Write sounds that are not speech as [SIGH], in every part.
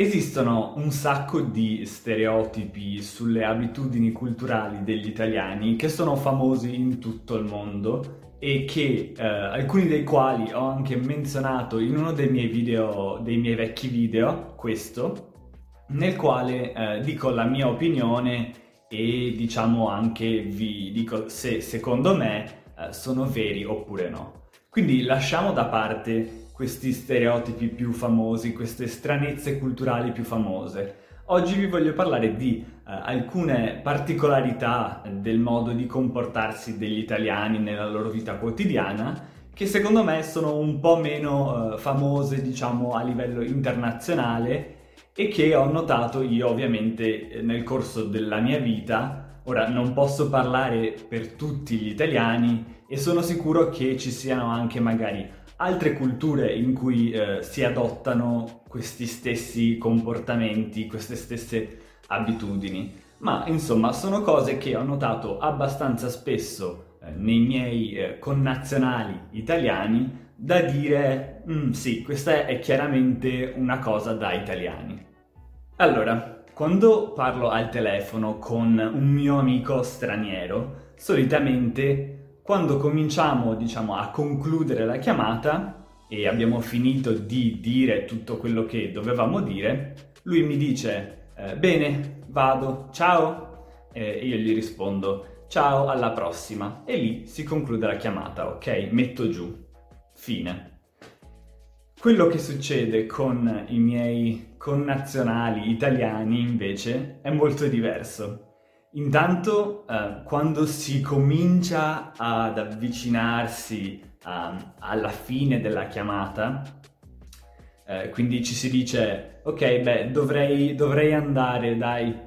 Esistono un sacco di stereotipi sulle abitudini culturali degli italiani che sono famosi in tutto il mondo e che eh, alcuni dei quali ho anche menzionato in uno dei miei video, dei miei vecchi video, questo, nel quale eh, dico la mia opinione e diciamo anche vi dico se secondo me eh, sono veri oppure no. Quindi lasciamo da parte questi stereotipi più famosi, queste stranezze culturali più famose. Oggi vi voglio parlare di uh, alcune particolarità del modo di comportarsi degli italiani nella loro vita quotidiana che secondo me sono un po' meno uh, famose, diciamo, a livello internazionale e che ho notato io ovviamente nel corso della mia vita. Ora non posso parlare per tutti gli italiani e sono sicuro che ci siano anche magari altre culture in cui eh, si adottano questi stessi comportamenti, queste stesse abitudini. Ma insomma sono cose che ho notato abbastanza spesso eh, nei miei eh, connazionali italiani da dire mm, sì, questa è chiaramente una cosa da italiani. Allora, quando parlo al telefono con un mio amico straniero, solitamente quando cominciamo, diciamo, a concludere la chiamata e abbiamo finito di dire tutto quello che dovevamo dire, lui mi dice eh, bene, vado, ciao, e io gli rispondo ciao, alla prossima e lì si conclude la chiamata, ok? Metto giù, fine. Quello che succede con i miei connazionali italiani invece è molto diverso. Intanto, eh, quando si comincia ad avvicinarsi a, ehm, alla fine della chiamata, eh, quindi ci si dice, ok, beh, dovrei, dovrei andare, dai.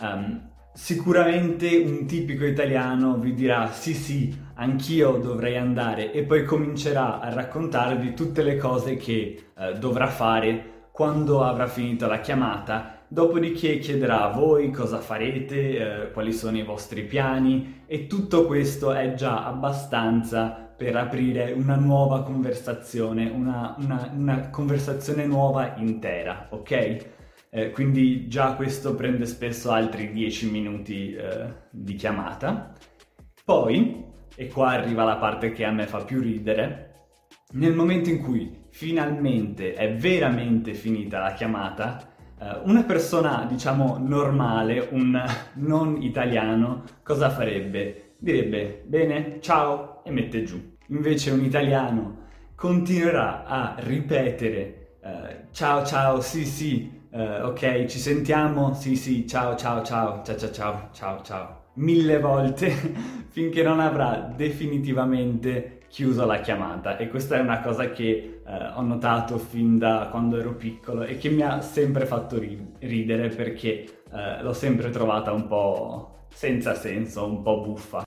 Um, sicuramente un tipico italiano vi dirà, sì, sì, anch'io dovrei andare, e poi comincerà a raccontarvi tutte le cose che eh, dovrà fare quando avrà finito la chiamata Dopodiché chiederà a voi cosa farete, eh, quali sono i vostri piani e tutto questo è già abbastanza per aprire una nuova conversazione, una, una, una conversazione nuova intera, ok? Eh, quindi già questo prende spesso altri 10 minuti eh, di chiamata. Poi, e qua arriva la parte che a me fa più ridere, nel momento in cui finalmente è veramente finita la chiamata, una persona, diciamo, normale, un non italiano, cosa farebbe? Direbbe bene, ciao e mette giù. Invece un italiano continuerà a ripetere uh, ciao ciao, sì sì, uh, ok, ci sentiamo, sì sì, ciao ciao ciao, ciao ciao ciao, ciao ciao, mille volte [LAUGHS] finché non avrà definitivamente chiuso la chiamata e questa è una cosa che eh, ho notato fin da quando ero piccolo e che mi ha sempre fatto ri- ridere perché eh, l'ho sempre trovata un po' senza senso, un po' buffa.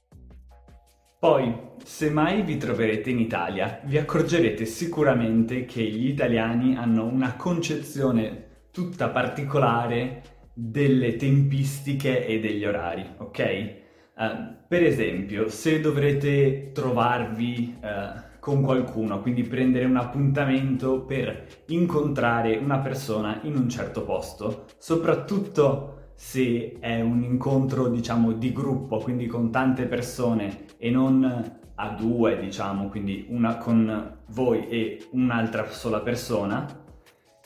Poi, se mai vi troverete in Italia, vi accorgerete sicuramente che gli italiani hanno una concezione tutta particolare delle tempistiche e degli orari, ok? Uh, per esempio, se dovrete trovarvi uh, con qualcuno, quindi prendere un appuntamento per incontrare una persona in un certo posto, soprattutto se è un incontro, diciamo, di gruppo, quindi con tante persone e non a due, diciamo, quindi una con voi e un'altra sola persona,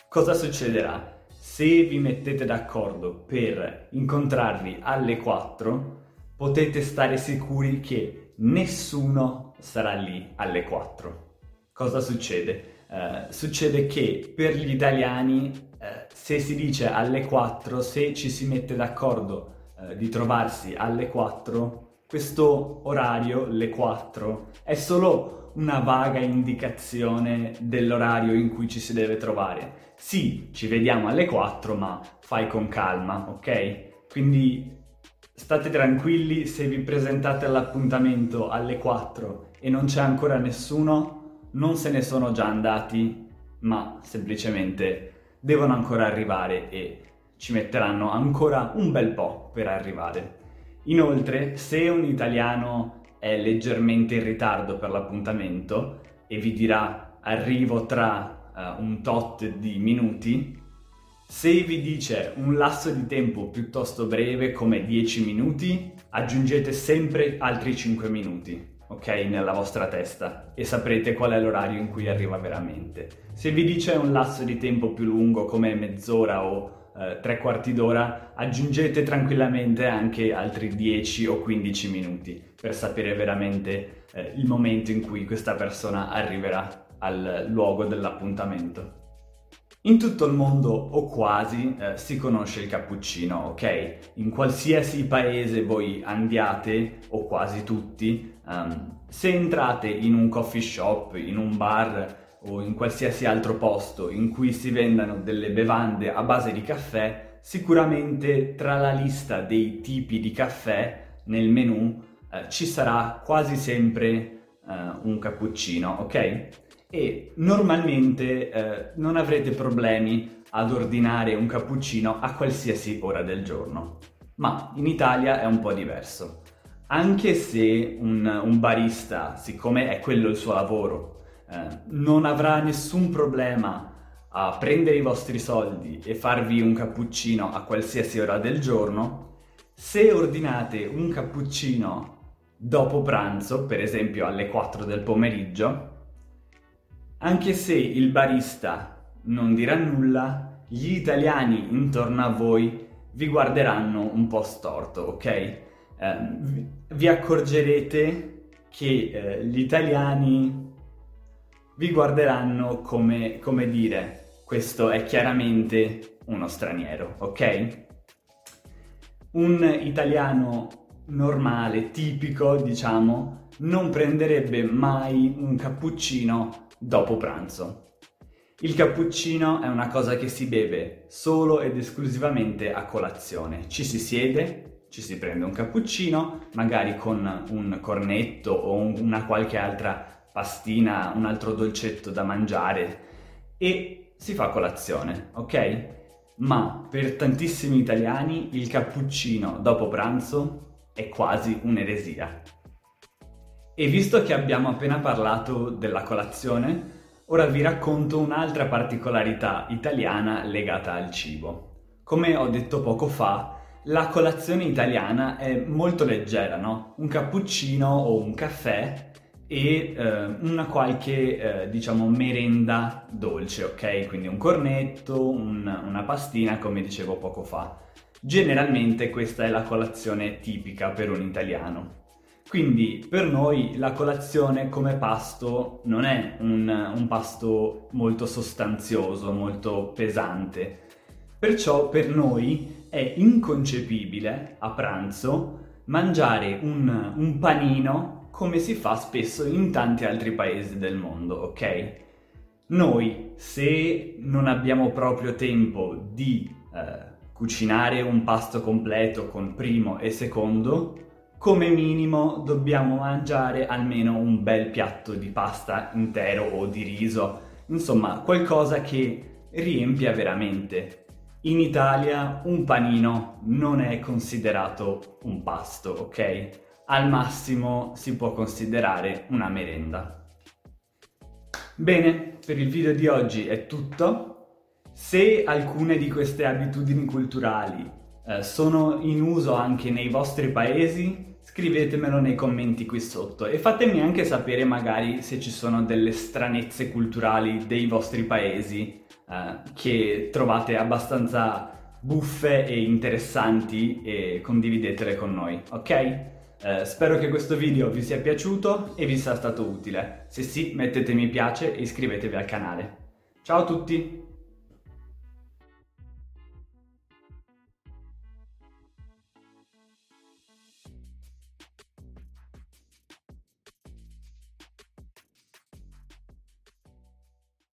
cosa succederà? Se vi mettete d'accordo per incontrarvi alle 4, potete stare sicuri che nessuno sarà lì alle 4. Cosa succede? Uh, succede che per gli italiani uh, se si dice alle 4, se ci si mette d'accordo uh, di trovarsi alle 4, questo orario, le 4, è solo una vaga indicazione dell'orario in cui ci si deve trovare. Sì, ci vediamo alle 4, ma fai con calma, ok? Quindi State tranquilli se vi presentate all'appuntamento alle 4 e non c'è ancora nessuno, non se ne sono già andati, ma semplicemente devono ancora arrivare e ci metteranno ancora un bel po' per arrivare. Inoltre, se un italiano è leggermente in ritardo per l'appuntamento e vi dirà arrivo tra uh, un tot di minuti, Se vi dice un lasso di tempo piuttosto breve come 10 minuti, aggiungete sempre altri 5 minuti, ok, nella vostra testa e saprete qual è l'orario in cui arriva veramente. Se vi dice un lasso di tempo più lungo come mezz'ora o eh, tre quarti d'ora, aggiungete tranquillamente anche altri 10 o 15 minuti per sapere veramente eh, il momento in cui questa persona arriverà al luogo dell'appuntamento. In tutto il mondo, o quasi, eh, si conosce il cappuccino, ok? In qualsiasi paese voi andiate, o quasi tutti, um, se entrate in un coffee shop, in un bar o in qualsiasi altro posto in cui si vendano delle bevande a base di caffè, sicuramente tra la lista dei tipi di caffè nel menu eh, ci sarà quasi sempre eh, un cappuccino, ok? E normalmente eh, non avrete problemi ad ordinare un cappuccino a qualsiasi ora del giorno. Ma in Italia è un po' diverso. Anche se un, un barista, siccome è quello il suo lavoro, eh, non avrà nessun problema a prendere i vostri soldi e farvi un cappuccino a qualsiasi ora del giorno, se ordinate un cappuccino dopo pranzo, per esempio alle 4 del pomeriggio, anche se il barista non dirà nulla, gli italiani intorno a voi vi guarderanno un po' storto, ok? Eh, vi accorgerete che eh, gli italiani vi guarderanno come, come dire, questo è chiaramente uno straniero, ok? Un italiano normale, tipico, diciamo, non prenderebbe mai un cappuccino dopo pranzo. Il cappuccino è una cosa che si beve solo ed esclusivamente a colazione. Ci si siede, ci si prende un cappuccino, magari con un cornetto o una qualche altra pastina, un altro dolcetto da mangiare e si fa colazione, ok? Ma per tantissimi italiani il cappuccino dopo pranzo è quasi un'eresia. E visto che abbiamo appena parlato della colazione, ora vi racconto un'altra particolarità italiana legata al cibo. Come ho detto poco fa, la colazione italiana è molto leggera, no? Un cappuccino o un caffè e eh, una qualche, eh, diciamo, merenda dolce, ok? Quindi un cornetto, un, una pastina, come dicevo poco fa. Generalmente questa è la colazione tipica per un italiano. Quindi per noi la colazione come pasto non è un, un pasto molto sostanzioso, molto pesante. Perciò per noi è inconcepibile a pranzo mangiare un, un, panino come si fa spesso in tanti altri paesi del mondo, ok? Noi, se non abbiamo proprio tempo di eh, cucinare un pasto completo con primo e secondo, come minimo dobbiamo mangiare almeno un bel piatto di pasta intero o di riso, insomma qualcosa che riempia veramente. In Italia un panino non è considerato un pasto, ok? Al massimo si può considerare una merenda. Bene, per il video di oggi è tutto. Se alcune di queste abitudini culturali eh, sono in uso anche nei vostri paesi, scrivetemelo nei commenti qui sotto e fatemi anche sapere magari se ci sono delle stranezze culturali dei vostri paesi eh, che trovate abbastanza buffe e interessanti e condividetele con noi, ok? Eh, spero che questo video vi sia piaciuto e vi sia stato utile. Se sì, mettete mi piace e iscrivetevi al canale. Ciao a tutti!